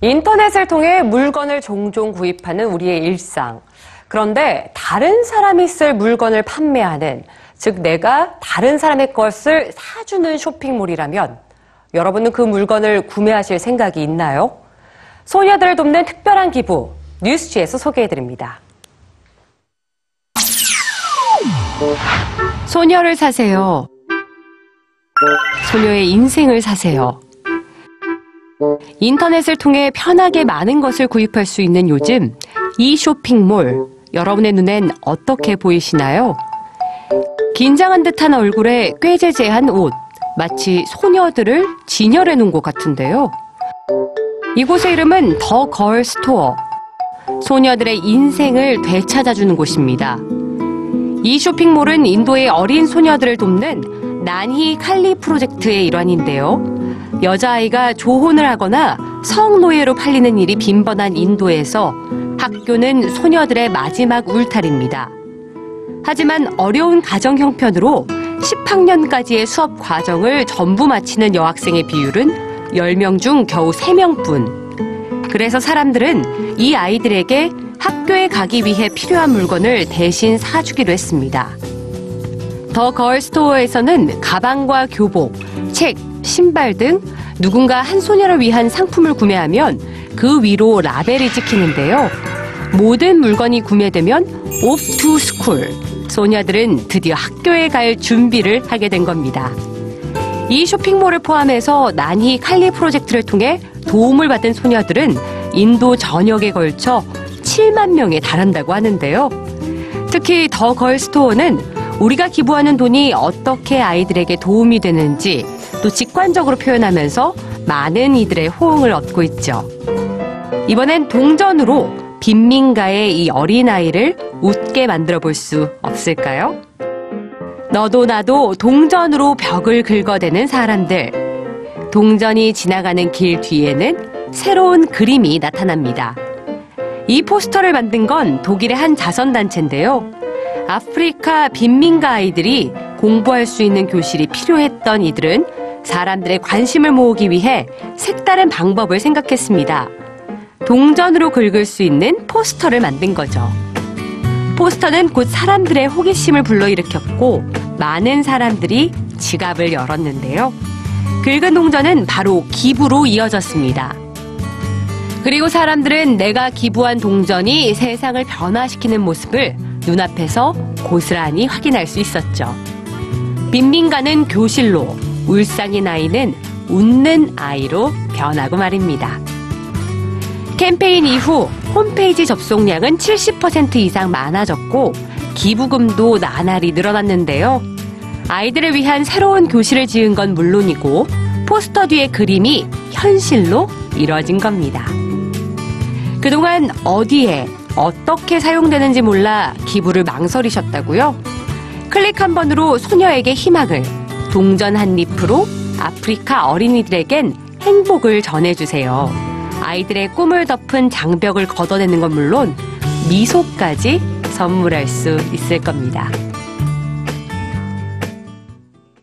인터넷을 통해 물건을 종종 구입하는 우리의 일상. 그런데 다른 사람이 쓸 물건을 판매하는, 즉 내가 다른 사람의 것을 사주는 쇼핑몰이라면 여러분은 그 물건을 구매하실 생각이 있나요? 소녀들을 돕는 특별한 기부, 뉴스지에서 소개해드립니다. 소녀를 사세요. 소녀의 인생을 사세요. 인터넷을 통해 편하게 많은 것을 구입할 수 있는 요즘 이 쇼핑몰 여러분의 눈엔 어떻게 보이시나요? 긴장한 듯한 얼굴에 꾀죄죄한 옷 마치 소녀들을 진열해 놓은 것 같은데요. 이곳의 이름은 더 걸 스토어 소녀들의 인생을 되찾아주는 곳입니다. 이 쇼핑몰은 인도의 어린 소녀들을 돕는 난히 칼리 프로젝트의 일환인데요. 여자아이가 조혼을 하거나 성노예로 팔리는 일이 빈번한 인도에서 학교는 소녀들의 마지막 울타리입니다. 하지만 어려운 가정 형편으로 10학년까지의 수업 과정을 전부 마치는 여학생의 비율은 10명 중 겨우 3명뿐. 그래서 사람들은 이 아이들에게 학교에 가기 위해 필요한 물건을 대신 사주기로 했습니다. 더 걸 스토어에서는 가방과 교복, 책, 신발 등 누군가 한 소녀를 위한 상품을 구매하면 그 위로 라벨이 찍히는데요. 모든 물건이 구매되면 off to. 소녀들은 드디어 학교에 갈 준비를 하게 된 겁니다. 이 쇼핑몰을 포함해서 난히 칼리 프로젝트를 통해 도움을 받은 소녀들은 인도 전역에 걸쳐 7만 명에 달한다고 하는데요. 특히 더 걸 스토어는 우리가 기부하는 돈이 어떻게 아이들에게 도움이 되는지 또 직관적으로 표현하면서 많은 이들의 호응을 얻고 있죠. 이번엔 동전으로 빈민가의 이 어린아이를 웃게 만들어 볼 수 없을까요? 너도 나도 동전으로 벽을 긁어대는 사람들. 동전이 지나가는 길 뒤에는 새로운 그림이 나타납니다. 이 포스터를 만든 건 독일의 한 자선단체인데요. 아프리카 빈민가 아이들이 공부할 수 있는 교실이 필요했던 이들은 사람들의 관심을 모으기 위해 색다른 방법을 생각했습니다. 동전으로 긁을 수 있는 포스터를 만든 거죠. 포스터는 곧 사람들의 호기심을 불러일으켰고 많은 사람들이 지갑을 열었는데요. 긁은 동전은 바로 기부로 이어졌습니다. 그리고 사람들은 내가 기부한 동전이 세상을 변화시키는 모습을 눈앞에서 고스란히 확인할 수 있었죠. 빈민가는 교실로, 울상인 아이는 웃는 아이로 변하고 말입니다. 캠페인 이후 홈페이지 접속량은 70% 이상 많아졌고 기부금도 나날이 늘어났는데요. 아이들을 위한 새로운 교실을 지은 건 물론이고 포스터 뒤의 그림이 현실로 이뤄진 겁니다. 그동안 어디에 어떻게 사용되는지 몰라 기부를 망설이셨다고요? 클릭 한 번으로 소녀에게 희망을, 동전 한 잎으로 아프리카 어린이들에겐 행복을 전해주세요. 아이들의 꿈을 덮은 장벽을 걷어내는 건 물론 미소까지 선물할 수 있을 겁니다.